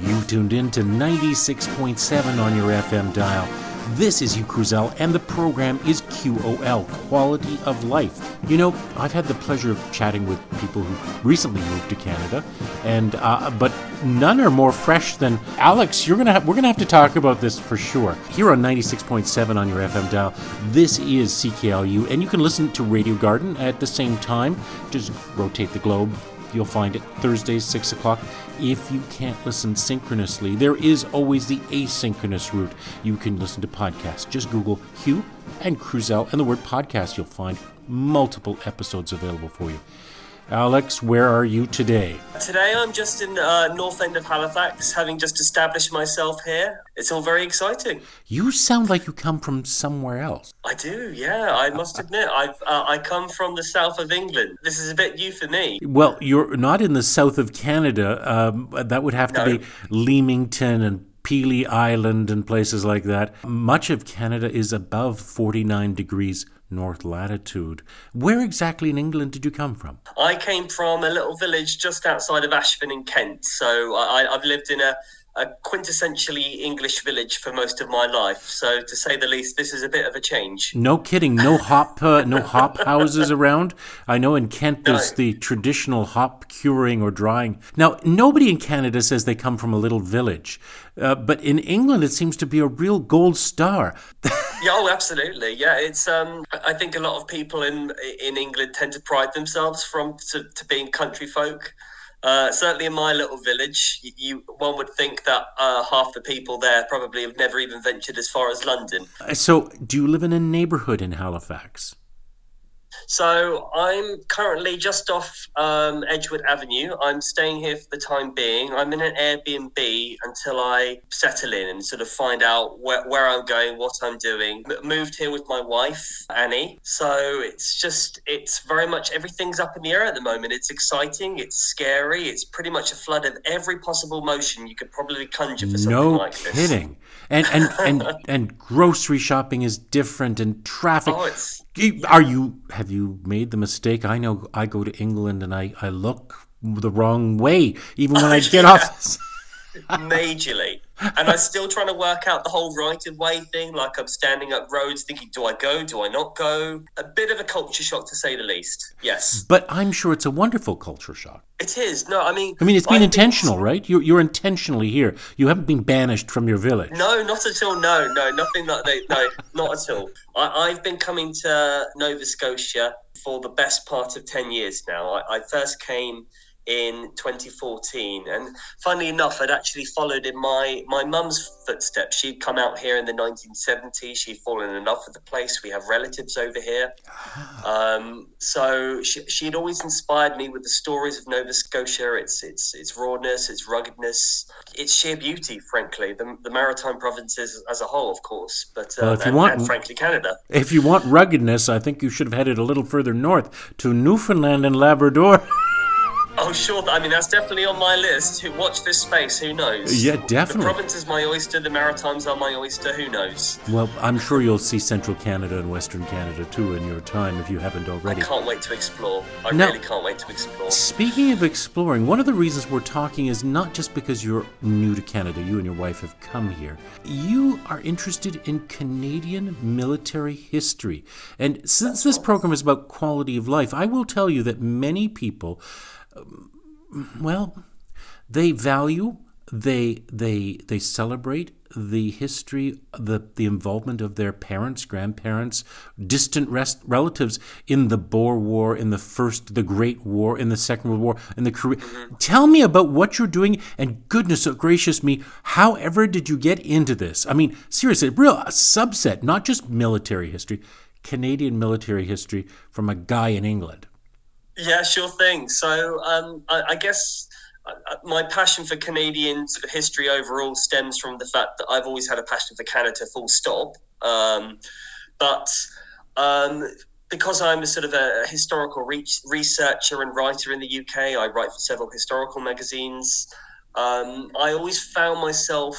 You've tuned in to 96.7 on your FM dial. This is Hugh Cruzel, and the program is QOL, Quality of Life. You know, I've had the pleasure of chatting with people who recently moved to Canada, and uh, but none are more fresh than Alex. You're gonna have, we're gonna have to talk about this for sure. Here on 96.7 on your FM dial, this is CKLU, and you can listen to Radio Garden at the same time. Just rotate the globe You'll find it Thursdays, 6 o'clock. If you can't listen synchronously, there is always the asynchronous route. You can listen to podcasts. Just Google Hugh and Cruzel and the word podcast. You'll find multiple episodes available for you. Alex, where are you today? Today I'm just in uh, north end of Halifax, having just established myself here. It's all very exciting. You sound like you come from somewhere else. I do, yeah. I must admit, I've uh, I come from the south of England. This is a bit new for me. Well, you're not in the south of Canada. Um, that would have to no. be Leamington and Pelee Island and places like that. Much of Canada is above 49 degrees north latitude. Where exactly in England did you come from? I came from a little village just outside of Ashford in Kent. So I, have lived in a, a quintessentially English village for most of my life. So to say the least, this is a bit of a change. No kidding. No hop, uh, no hop houses around. I know in Kent there's no. the traditional hop curing or drying. Now nobody in Canada says they come from a little village, uh, but in England it seems to be a real gold star. yeah, oh, absolutely. Yeah, it's. Um, I think a lot of people in in England tend to pride themselves from to, to being country folk. Uh, certainly in my little village, you, one would think that uh, half the people there probably have never even ventured as far as London. Uh, so, do you live in a neighborhood in Halifax? So I'm currently just off um, Edgewood Avenue. I'm staying here for the time being. I'm in an Airbnb until I settle in and sort of find out where, where I'm going, what I'm doing. M- moved here with my wife, Annie. So it's just, it's very much everything's up in the air at the moment. It's exciting, it's scary, it's pretty much a flood of every possible motion you could probably conjure for something no like this. No kidding. And, and, and, and grocery shopping is different and traffic. Oh, it's are you? Have you made the mistake? I know. I go to England and I I look the wrong way even when I get off. Majorly, and I'm still trying to work out the whole right of way thing. Like I'm standing up roads, thinking, do I go? Do I not go? A bit of a culture shock, to say the least. Yes, but I'm sure it's a wonderful culture shock. It is. No, I mean, I mean, it's been I've intentional, right? You're you're intentionally here. You haven't been banished from your village. No, not at all. No, no, nothing like that. No, not at all. I, have been coming to Nova Scotia for the best part of ten years now. I, I first came in 2014. And funnily enough, I'd actually followed in my my mum's footsteps. She'd come out here in the 1970s. She'd fallen in love with the place. We have relatives over here. Ah. Um, so she, she'd always inspired me with the stories of Nova Scotia. Its its its rawness, its ruggedness, its sheer beauty. Frankly, the, the maritime provinces as a whole, of course. But uh, well, if you and, want, and frankly, Canada. If you want ruggedness, I think you should have headed a little further north to Newfoundland and Labrador. Oh, sure. I mean, that's definitely on my list. Who watch this space? Who knows? Yeah, definitely. The province is my oyster. The Maritimes are my oyster. Who knows? Well, I'm sure you'll see Central Canada and Western Canada too in your time if you haven't already. I can't wait to explore. I now, really can't wait to explore. Speaking of exploring, one of the reasons we're talking is not just because you're new to Canada. You and your wife have come here. You are interested in Canadian military history, and since this program is about quality of life, I will tell you that many people well, they value, they they they celebrate the history, the the involvement of their parents, grandparents, distant rest, relatives in the Boer War, in the first, the Great War, in the Second World War, in the Korea. Mm-hmm. Tell me about what you're doing, and goodness gracious me, however did you get into this? I mean, seriously, real a subset, not just military history, Canadian military history from a guy in England. Yeah, sure thing. So um, I, I, guess uh, uh, my passion for Canadian sort of history overall stems from the fact that I've always had a passion for Canada, full stop. Um, but um, because I'm a sort of a historical re- researcher and writer in the UK, I write for several historical magazines. Um, I always found myself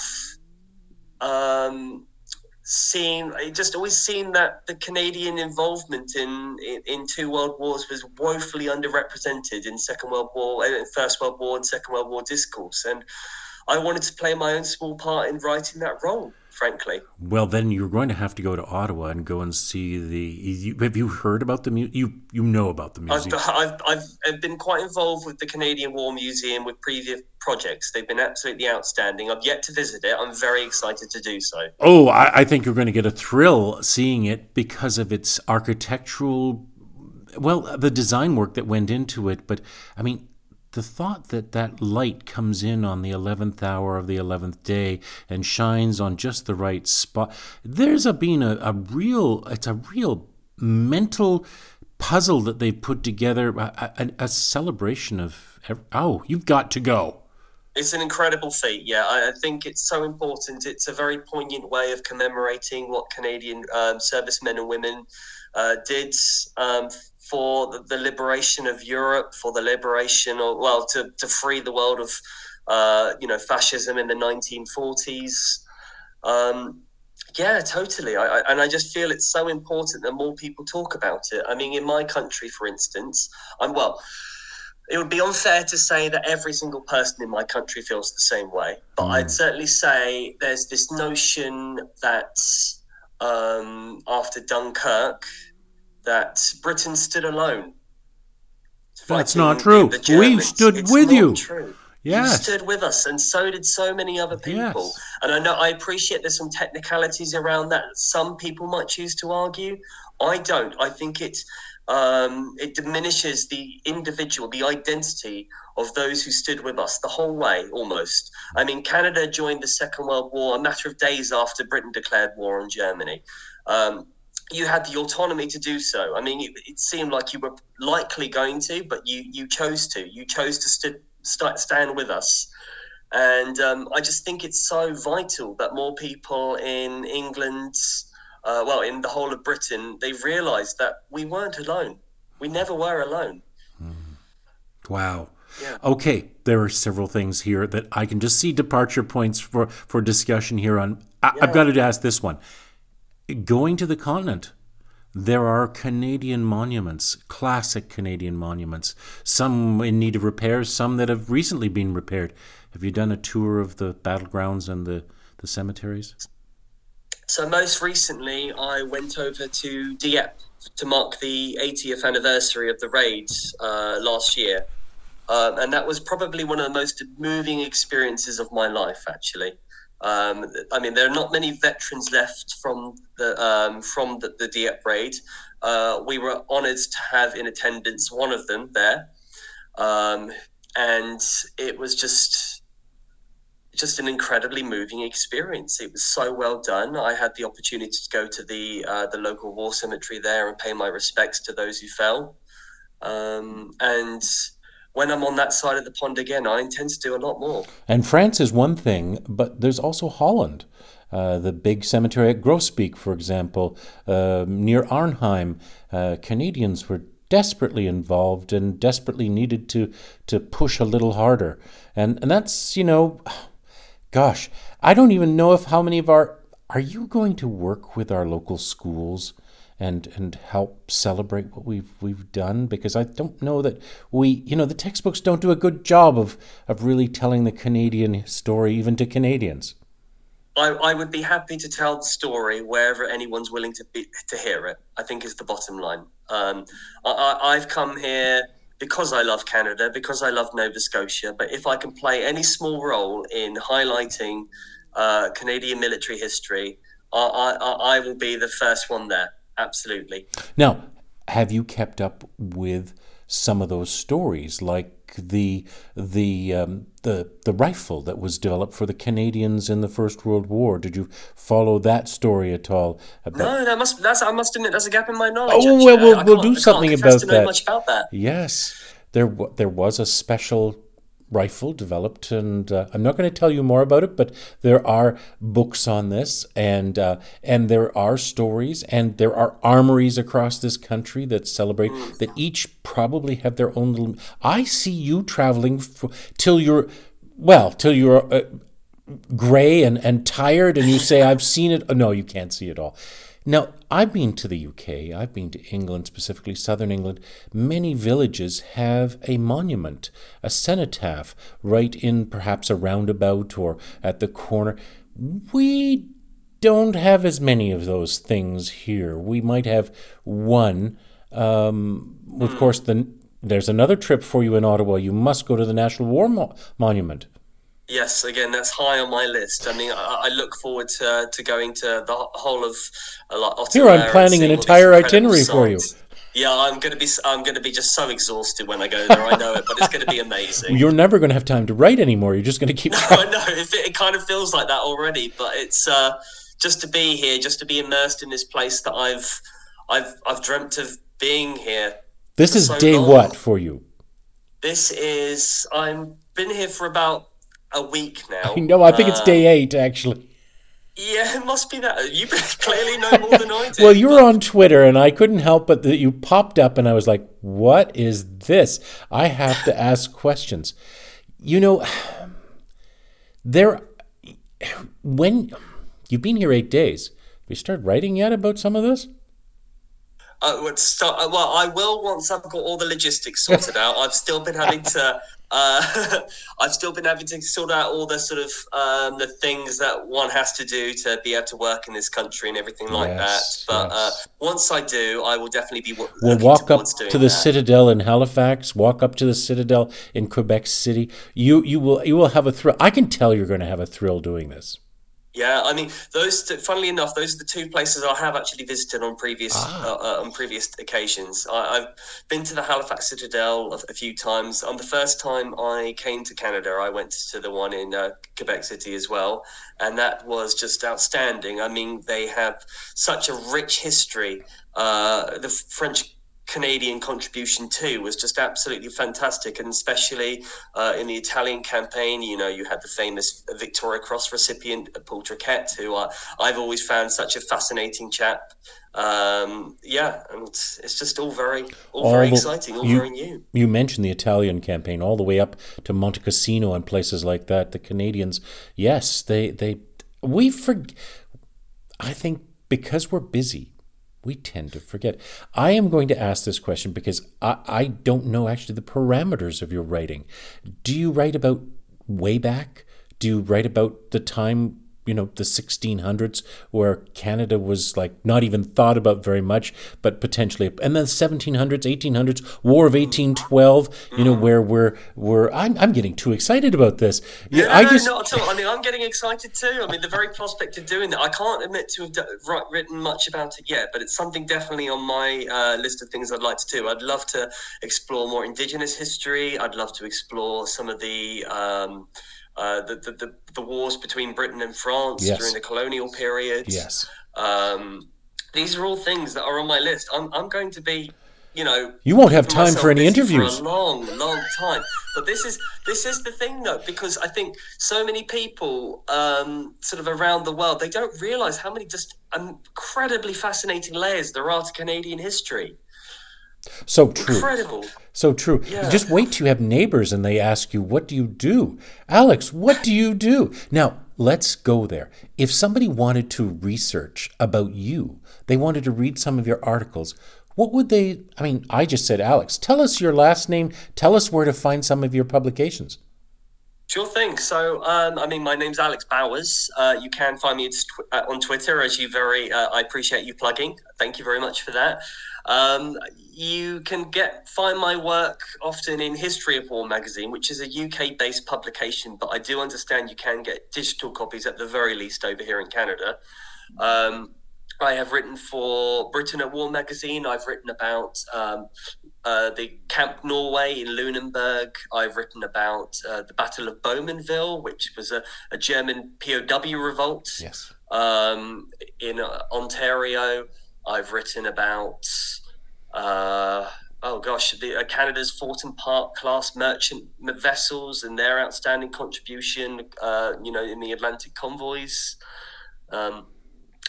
um, seen it just always seen that the Canadian involvement in, in, in two world wars was woefully underrepresented in Second World War, uh, First World War, and Second World War discourse, and I wanted to play my own small part in writing that role frankly. Well, then you're going to have to go to Ottawa and go and see the. You, have you heard about the mu- you you know about the museum? I've, I've, I've been quite involved with the Canadian War Museum with previous projects. They've been absolutely outstanding. I've yet to visit it. I'm very excited to do so. Oh, I, I think you're going to get a thrill seeing it because of its architectural. Well, the design work that went into it, but I mean, the thought that that light comes in on the 11th hour of the 11th day and shines on just the right spot there's a been a, a real it's a real mental puzzle that they've put together a, a, a celebration of oh you've got to go it's an incredible feat. Yeah, I, I, think it's so important. It's a very poignant way of commemorating what Canadian um, servicemen and women uh, did um, for the, the, liberation of Europe, for the liberation, or well, to, to free the world of uh, you know fascism in the 1940s. Um, yeah, totally. I, I, and I just feel it's so important that more people talk about it. I mean, in my country, for instance, I'm well. It would be unfair to say that every single person in my country feels the same way, but mm. I'd certainly say there's this notion that um, after Dunkirk, that Britain stood alone. That's not true. We stood it's with you. True. Yes. You stood with us, and so did so many other people. Yes. And I know I appreciate there's some technicalities around that. Some people might choose to argue. I don't. I think it um, it diminishes the individual, the identity of those who stood with us the whole way, almost. I mean, Canada joined the Second World War a matter of days after Britain declared war on Germany. Um, you had the autonomy to do so. I mean, it, it, seemed like you were likely going to, but you you chose to. You chose to st- st- stand with us, and um, I just think it's so vital that more people in England, uh, well, in the whole of Britain, they've realised that we weren't alone. We never were alone. Mm. Wow. Yeah. Okay, there are several things here that I can just see departure points for for discussion here on. I, yeah. I've got to ask this one Going to the continent, there are Canadian monuments, classic Canadian monuments, some in need of repairs, some that have recently been repaired. Have you done a tour of the battlegrounds and the, the cemeteries? So, most recently, I went over to Dieppe to mark the 80th anniversary of the raids uh, last year. Um, and that was probably one of the most moving experiences of my life, actually. Um, I mean, there are not many veterans left from the um, from the, the Dieppe raid. Uh, we were honoured to have in attendance one of them there, um, and it was just just an incredibly moving experience. It was so well done. I had the opportunity to go to the uh, the local war cemetery there and pay my respects to those who fell, um, and when I'm on that side of the pond again, I intend to do a lot more. And France is one thing, but there's also Holland. Uh, the big cemetery at Groesbeek, for example, uh, near Arnhem, uh, Canadians were desperately involved and desperately needed to to push a little harder. And and that's you know, gosh, I don't even know if how many of our are you going to work with our local schools and and help celebrate what we've we've done because I don't know that we you know the textbooks don't do a good job of of really telling the Canadian story even to Canadians. I, I would be happy to tell the story wherever anyone's willing to be to hear it. I think is the bottom line. Um, I, I've come here because I love Canada, because I love Nova Scotia. But if I can play any small role in highlighting uh, Canadian military history, I, I, I will be the first one there absolutely. Now, have you kept up with some of those stories, like the the um, the the rifle that was developed for the Canadians in the First World War? Did you follow that story at all? About... No, that must that's I must admit that's a gap in my knowledge. Oh well, we'll, we'll do something about that. about that. Yes, there there was a special rifle developed, and uh, I'm not going to tell you more about it, but there are books on this, and uh, and there are stories, and there are armories across this country that celebrate that each probably have their own little. I see you traveling f- till you're well till you're uh, gray and and tired, and you say I've seen it. Oh, no, you can't see it all. Now, I've been to the UK, I've been to England, specifically southern England. Many villages have a monument, a cenotaph, right in perhaps a roundabout or at the corner. We don't have as many of those things here. We might have one. Um, of Hmm. course, the, there's another trip for you in Ottawa. You must go to the National War Mo- Monument. Yes, again, that's high on my list. I mean, I, I look forward to, to going to the whole of uh, like Ottawa. Here, I'm planning an seeing all these entire itinerary for you. Yeah, I'm gonna be I'm gonna be just so exhausted when I go there. I know it, but it's gonna be amazing. You're never going to have time to write anymore. You're just going to keep. I know it, it kind of feels like that already, but it's uh, just to be here, just to be immersed in this place that I've I've I've dreamt of being here. This is so day long. what for you? This is I'm been here for about a week now. No, I think it's Uh, day eight actually. Yeah, it must be that. You clearly know more than I do. Well, you but- were on Twitter, and I couldn't help but that you popped up, and I was like, "What is this?" I have to ask questions. You know, there. When you've been here eight days, have you started writing yet about some of this? I would start. uh, Well, I will once I've got all the logistics sorted out. I've still been having to. Uh, I've still been having to sort out all the sort of um, the things that one has to do to be able to work in this country and everything like Yes, that. But yes. uh, once I do, I will definitely be. We'll walk up to the that. Citadel in Halifax. Walk up to the Citadel in Quebec City. You you will you will have a thrill. I can tell you're going to have a thrill doing this. Yeah, I mean, those. Two, funnily enough, those are the two places I have actually visited on previous Ah. uh, uh, on previous occasions. I, I've been to the Halifax Citadel a, a few times. On the first time I came to Canada, I went to the one in uh, Quebec City as well, and that was just outstanding. I mean, they have such a rich history. Uh, the French. Canadian contribution too was just absolutely fantastic, and especially uh, in the Italian campaign, you know, you had the famous Victoria Cross recipient uh, Paul Triquet, who I, I've always found such a fascinating chap. Um, yeah, and it's, just all very, all, All very the- exciting, all you- very new. You mentioned the Italian campaign all the way up to Monte Cassino and places like that. The Canadians, yes, they they we for. I think because we're busy, we tend to forget. I am going to ask this question because I, I don't know actually the parameters of your writing. Do you write about way back? Do you write about the time, you know, the 1600s where Canada was like not even thought about very much, but potentially, and then 1700s, 1800s, War of 1812, you know, where we're, we're, I'm, I'm getting too excited about this. Yeah, No, I no, just, not at all. I mean, I'm getting excited too. I mean, the very prospect of doing that. I can't admit to have d- written much about it yet, but it's something definitely on my uh, list of things I'd like to do. I'd love to explore more Indigenous history. I'd love to explore some of the. Um, uh, the, the, the, the wars between Britain and France Yes. during the colonial period. yes. Um, these are all things that are on my list. I'm, I'm going to be, you know, You won't have time for any interviews. for a long, long time. But this is this is the thing, though, because I think so many people, um, sort of around the world, they don't realise how many just incredibly fascinating layers there are to Canadian history. So true. Incredible. So true. Yeah. Just wait till you have neighbors and they ask you, What do you do? Alex, what do you do? Now, let's go there. If somebody wanted to research about you, they wanted to read some of your articles, what would they? I mean, I just said, Alex, tell us your last name, tell us where to find some of your publications. Sure thing. So, um, I mean, my name's Alex Bowers. Uh, you can find me uh, on Twitter, as you very. Uh, I appreciate you plugging. Thank you very much for that. Um, you can get find my work often in History of War magazine, which is a UK-based publication, but I do understand you can get digital copies at the very least over here in Canada. Um, I have written for Britain at War magazine. I've written about um, uh, the Camp Norway in Lunenburg. I've written about uh, the Battle of Bowmanville, which was a, a German POW revolt Yes. um, in uh, Ontario. I've written about, uh, oh gosh, the, uh, Canada's Fort and Park class merchant vessels and their outstanding contribution, uh, you know, in the Atlantic convoys. Um,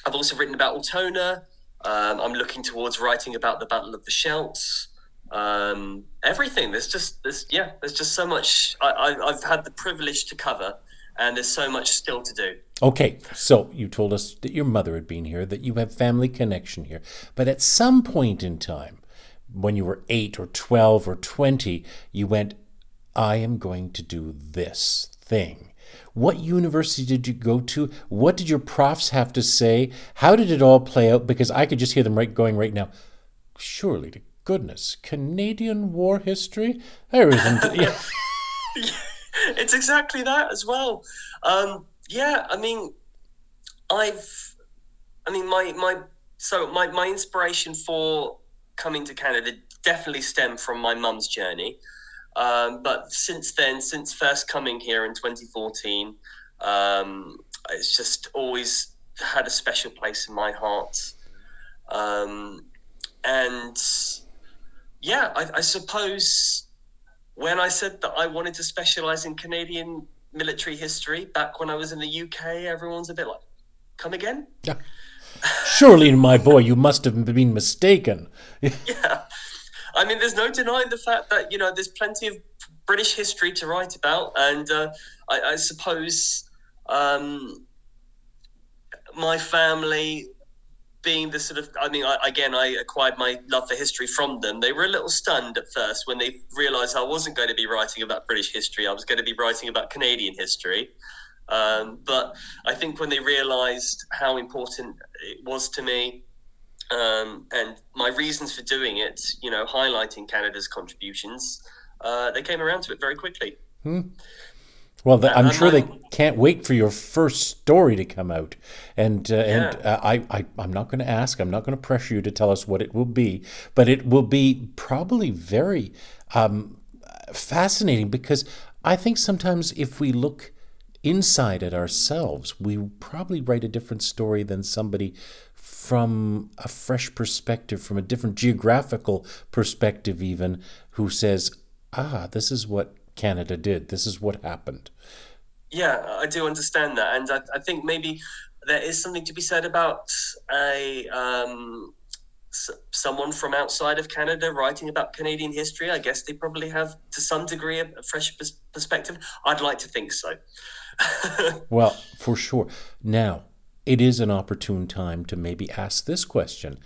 I've also written about Altona. Um, I'm looking towards writing about the Battle of the Scheldt. Um, everything. There's just there's yeah. There's just so much I, I, I've had the privilege to cover, and there's so much still to do. Okay, so you told us that your mother had been here, that you have family connection here, but at some point in time, when you were eight or 12 or 20, you went, I am going to do this thing. What university did you go to? What did your profs have to say? How did it all play out? Because I could just hear them right going right now. Surely to goodness, Canadian war history? There isn't. yeah. it's exactly that as well. Um, yeah, I mean, I've, I mean, my my so my my inspiration for coming to Canada definitely stemmed from my mum's journey. Um, but since then, since first coming here in 2014, um, it's just always had a special place in my heart. Um, and yeah, I, I suppose when I said that I wanted to specialize in Canadian military history back when I was in the UK, everyone's a bit like, come again? Yeah. Surely, my boy, you must have been mistaken. yeah. I mean, there's no denying the fact that, you know, there's plenty of British history to write about. And uh, I, I, suppose um, my family being the sort of, I mean, I, again, I acquired my love for history from them. They were a little stunned at first when they realised I wasn't going to be writing about British history. I was going to be writing about Canadian history. Um, but I think when they realised how important it was to me, um, and my reasons for doing it, you know, highlighting Canada's contributions, uh, they came around to it very quickly. Hmm. Well, the, I'm sure they can't wait for your first story to come out, and uh, yeah. and uh, I, I I'm not going to ask. I'm not going to pressure you to tell us what it will be, but it will be probably very um, fascinating because I think sometimes if we look inside at ourselves, we probably write a different story than somebody from a fresh perspective, from a different geographical perspective, even who says, "Ah, this is what Canada did. This is what happened. Yeah, I do understand that, and I, I think maybe there is something to be said about a um, s- someone from outside of Canada writing about Canadian history. I guess they probably have, to some degree, a, fresh pers- perspective. I'd like to think so. well, for sure. Now, it is an opportune time to maybe ask this question.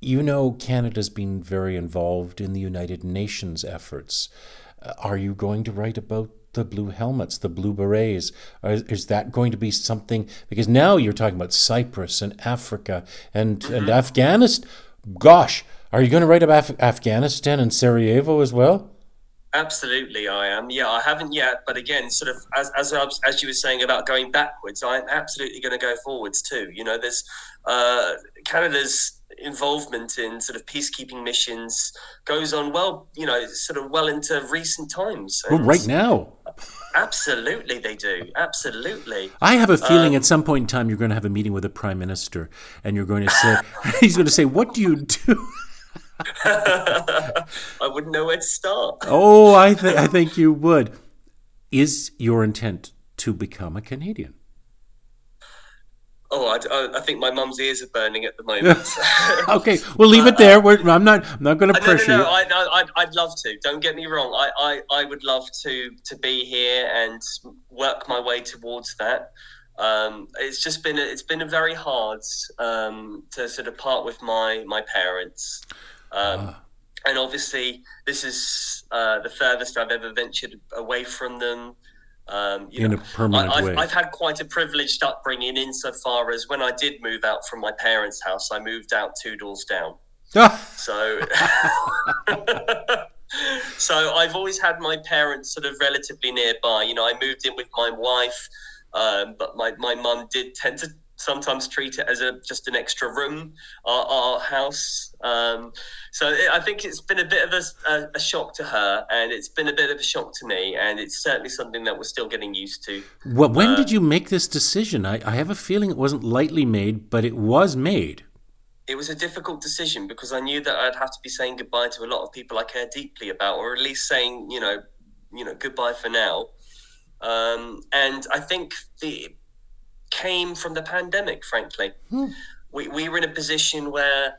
You know, Canada's been very involved in the United Nations efforts. Are you going to write about the blue helmets, the blue berets? Or is that going to be something? Because now you're talking about Cyprus and Africa and, mm-hmm. and Afghanistan. Gosh, are you going to write about Af- Afghanistan and Sarajevo as well? Absolutely, I am. Yeah, I haven't yet, but again, sort of as as as you were saying about going backwards, I'm absolutely going to go forwards too. You know, there's uh, Canada's involvement in sort of peacekeeping missions goes on well, you know, sort of well into recent times. Well, right now. Absolutely, they do. Absolutely. I have a feeling um, at some point in time you're going to have a meeting with a prime minister, and you're going to say, he's going to say, "What do you do?" I wouldn't know where to start. oh, I think I think you would. Is your intent to become a Canadian? Oh, I, I, think my mum's ears are burning at the moment. okay, we'll leave it there. We're, I'm not. I'm not going to pressure no, no, no, you. I, I, I'd love to. Don't get me wrong. I, I, I would love to to be here and work my way towards that. Um, it's just been a, it's been a very hard um, to sort of part with my my parents. Um, ah. And obviously, this is uh, the furthest I've ever ventured away from them. Um, in know, a permanent I, I've, way. I've had quite a privileged upbringing insofar as when I did move out from my parents' house, I moved out two doors down. so, so I've always had my parents sort of relatively nearby. You know, I moved in with my wife, um, but my my mum did tend to sometimes treat it as a just an extra room, our, our house. Um, so it, I think it's been a bit of a, a, a, shock to her, and it's been a bit of a shock to me, and it's certainly something that we're still getting used to. Well, when uh, did you make this decision? I, I have a feeling it wasn't lightly made, but it was made. It was a difficult decision because I knew that I'd have to be saying goodbye to a lot of people I care deeply about, or at least saying, you know, you know, goodbye for now. Um, and I think the came from the pandemic, frankly. Hmm. We, we were in a position where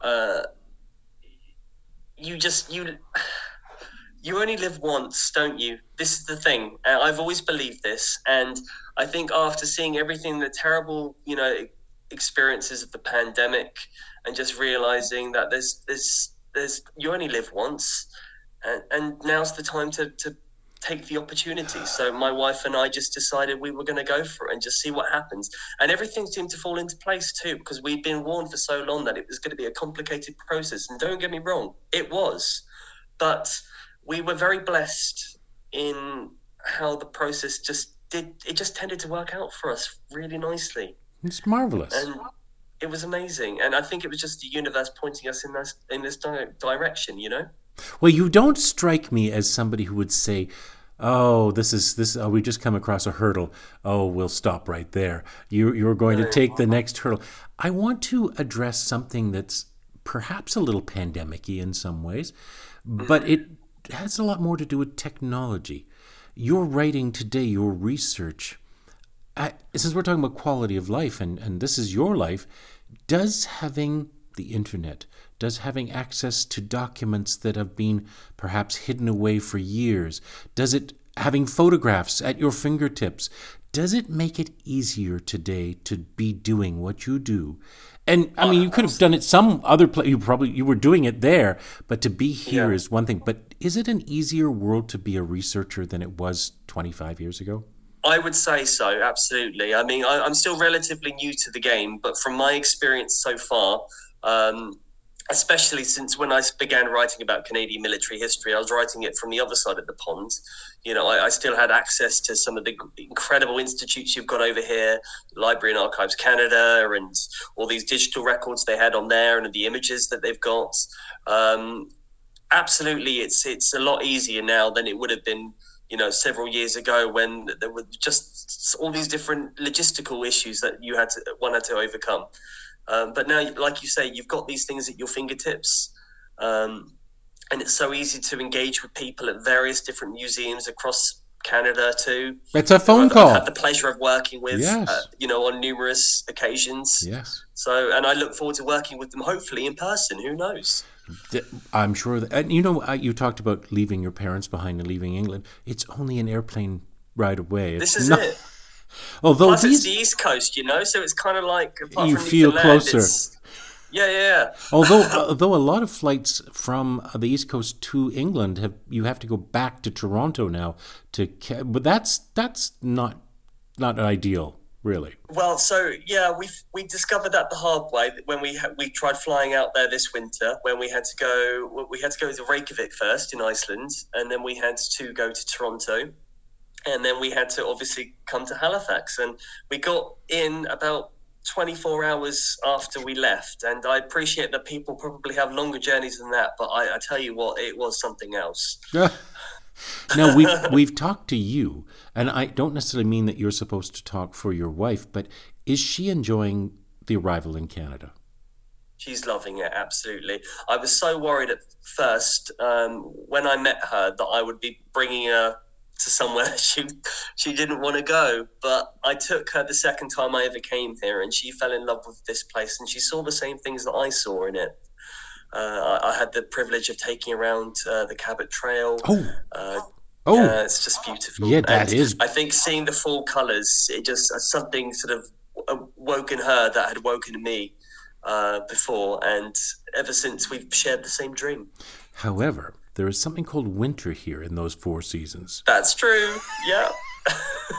uh, you just, you, you only live once, don't you? This is the thing. Uh, I've always believed this, and I think after seeing everything, the terrible, you know, experiences of the pandemic, and just realizing that there's there's there's you only live once, and, and now's the time to to take the opportunity. So my wife and I just decided we were going to go for it and just see what happens. And everything seemed to fall into place too, because we'd been warned for so long that it was going to be a complicated process. And don't get me wrong, it was, but we were very blessed in how the process just did. It just tended to work out for us really nicely. It's marvelous. And it was amazing. And I think it was just the universe pointing us in this in this di- direction. You know. Well, you don't strike me as somebody who would say, "Oh, this is this. Oh, we just come across a hurdle. Oh, we'll stop right there. You you're going to take the next hurdle." I want to address something that's perhaps a little pandemicy in some ways, but it has a lot more to do with technology. Your writing today, your research, uh, since we're talking about quality of life, and, and this is your life, does having the internet, does having access to documents that have been perhaps hidden away for years, does it having photographs at your fingertips, does it make it easier today to be doing what you do? And I mean, you could have done it some other place. You probably you were doing it there, but to be here Yeah. is one thing. But is it an easier world to be a researcher than it was 25 years ago? I would say so, absolutely. I mean, I, I'm still relatively new to the game, but from my experience so far, um, especially since when I began writing about Canadian military history, I was writing it from the other side of the pond. You know, I, I still had access to some of the incredible institutes you've got over here, Library and Archives Canada, and all these digital records they had on there, and the images that they've got. Um, absolutely, it's it's a lot easier now than it would have been you know several years ago when there were just all these different logistical issues that you had to one had to overcome um, but now like you say you've got these things at your fingertips um, and it's so easy to engage with people at various different museums across Canada too. It's a phone I've, call. I've had the pleasure of working with, Yes. uh, you know, on numerous occasions. yes. So, and I look forward to working with them, hopefully in person. Who knows? I'm sure that, and you know, uh, you talked about leaving your parents behind and leaving England. It's only an airplane ride away. It's This is not- it. Although Plus, these, it's the East Coast, you know, so it's kind of like You feel closer. Yeah, yeah, yeah. although although a lot of flights from the East Coast to England have you have to go back to Toronto now to, but that's that's not not ideal, really. Well, so yeah, we we discovered that the hard way when we ha- we tried flying out there this winter. When we had to go, we had to go to Reykjavik first in Iceland, and then we had to go to Toronto, and then we had to obviously come to Halifax, and we got in about. 24 hours after we left, and I appreciate that people probably have longer journeys than that, but I, I tell you what, it was something else. now we've we've talked to you, and I don't necessarily mean that you're supposed to talk for your wife, but is she enjoying the arrival in Canada? She's loving it, absolutely. I was so worried at first um, when I met her that I would be bringing her to somewhere she she didn't want to go. But I took her the second time I ever came here, and she fell in love with this place, and she saw the same things that I saw in it. Uh, I, I had the privilege of taking around uh, the Cabot Trail. Oh, Uh, oh, yeah, it's just beautiful. Yeah, that And is- I think seeing the full colours, it just uh, something sort of uh, woken her that had woken me uh, before, and ever since we've shared the same dream. However, there is something called winter here in those four seasons. That's true. Yeah.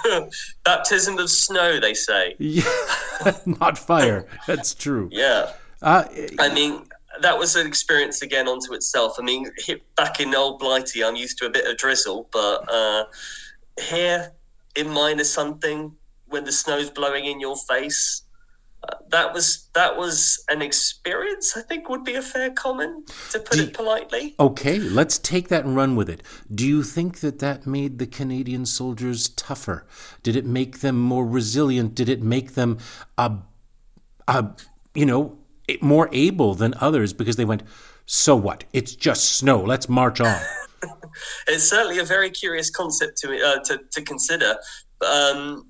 Baptism of snow, they say. Yeah, not fire. That's true. Yeah. Uh, I mean, that was an experience again onto itself. I mean, back in old Blighty, I'm used to a bit of drizzle, but uh, here in minus something when the snow's blowing in your face, uh, that was that was an experience. I think would be a fair comment to put Do- it politely. okay, let's take that and run with it. Do you think that that made the Canadian soldiers tougher? Did it make them more resilient? Did it make them, uh, uh, you know, more able than others because they went, so what? It's just snow. Let's march on. It's certainly a very curious concept to uh, to, to consider. Um,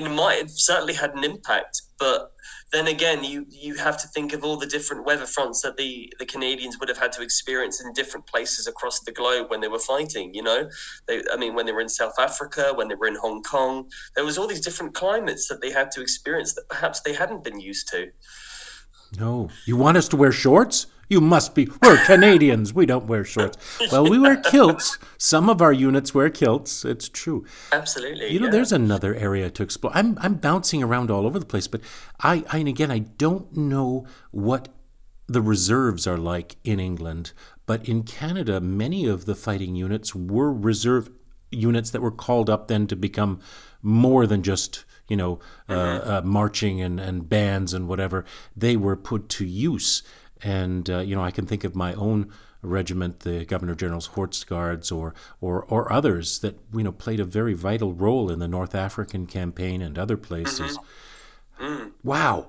might have certainly had an impact, but then again, you you have to think of all the different weather fronts that the the Canadians would have had to experience in different places across the globe when they were fighting. You know, they, I mean, when they were in South Africa, when they were in Hong Kong, there was all these different climates that they had to experience that perhaps they hadn't been used to. No, you want us to wear shorts? You must be. We're Canadians. We don't wear shorts. Well, we wear kilts. Some of our units wear kilts. It's true. Absolutely. You know, yeah. there's another area to explore. I'm I'm bouncing around all over the place, but I, I and again I don't know what the reserves are like in England, but in Canada, many of the fighting units were reserve units that were called up then to become more than just you know uh, uh, marching and, and bands and whatever. They were put to use, and uh, you know I can think of my own regiment, the Governor General's Horse Guards, or or or others that you know played a very vital role in the North African campaign and other places. Wow,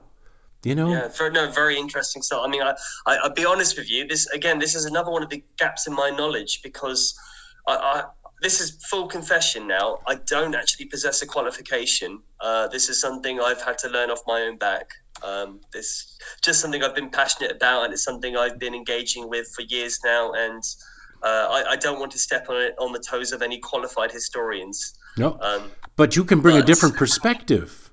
you know. Yeah, very, no, very interesting stuff. I mean, I, I, I'll be honest with you. This again, this is another one of the gaps in my knowledge because I this is full confession now. I don't actually possess a qualification. Uh, this is something I've had to learn off my own back. Um, this just something I've been passionate about, and it's something I've been engaging with for years now. And uh, I, I don't want to step on it on the toes of any qualified historians. No, Um, but you can bring a different perspective.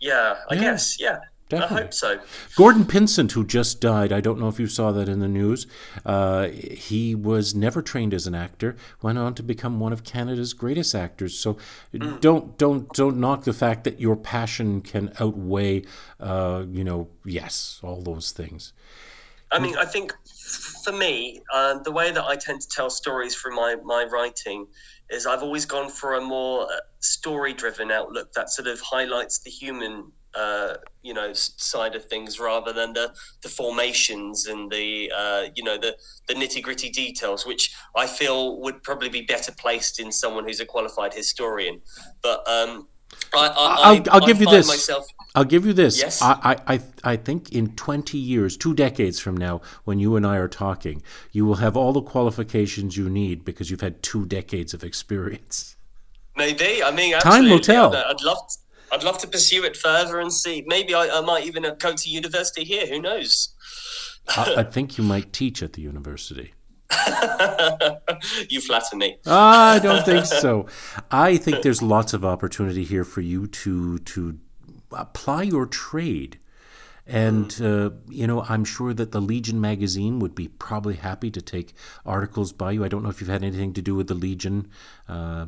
yeah, I Yeah, guess. Yeah, definitely. I hope so. Gordon Pinsent, who just died, I don't know if you saw that in the news. Uh, he was never trained as an actor. Went on to become one of Canada's greatest actors. So don't don't don't knock the fact that your passion can outweigh, uh, you know, yes, all those things. I mean, I think for me, um, the way that I tend to tell stories through my, my writing is I've always gone for a more story driven outlook that sort of highlights the human, uh, you know, side of things rather than the, the formations and the, uh, you know, the, the nitty gritty details, which I feel would probably be better placed in someone who's a qualified historian. But um, I, I, I'll- I- I'll I give you this. Myself, I'll give you this. Yes? I, I, I, think in 20 years, two decades from now, when you and I are talking, you will have all the qualifications you need because you've had two decades of experience. Maybe. I mean, Time will tell. I'd, love. I'd love to pursue it further and see. Maybe I, I might even go to university here. Who knows? I, I think you might teach at the university. you flatter me. I don't think so. I think there's lots of opportunity here for you to to apply your trade. And uh, you know, I'm sure that the Legion magazine would be probably happy to take articles by you. I don't know if you've had anything to do with the Legion. Uh,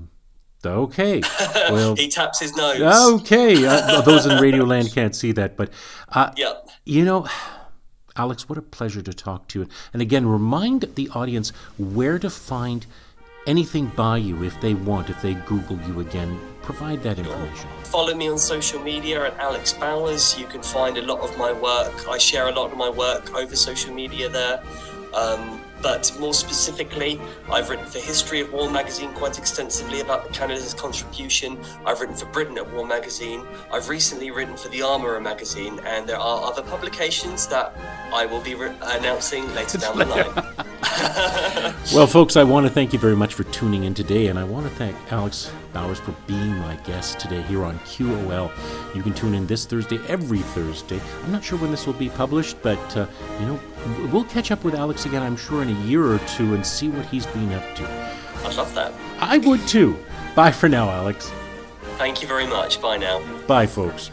okay, well, He taps his nose. okay. Uh, those in Radio Land can't see that, but uh, Yeah. you know, Alex, what a pleasure to talk to you. And again, remind the audience where to find anything by you if they want, if they Google you again. Provide that information. Follow me on social media at Alex Bowers. You can find a lot of my work. I share a lot of my work over social media there. Um, but more specifically, I've written for History of War magazine quite extensively about Canada's contribution. I've written for Britain at War magazine. I've recently written for The Armourer magazine, and there are other publications that I will be re- announcing later down the line. Well, folks, I want to thank you very much for tuning in today, and I want to thank Alex Bowers for being my guest today here on QOL. You can tune in this Thursday, every Thursday. I'm not sure when this will be published, but uh, you know, we'll catch up with Alex again, I'm sure, in a year or two and see what he's been up to. I'd love that. I would too. Bye for now, Alex. Thank you very much. Bye now. Bye, folks.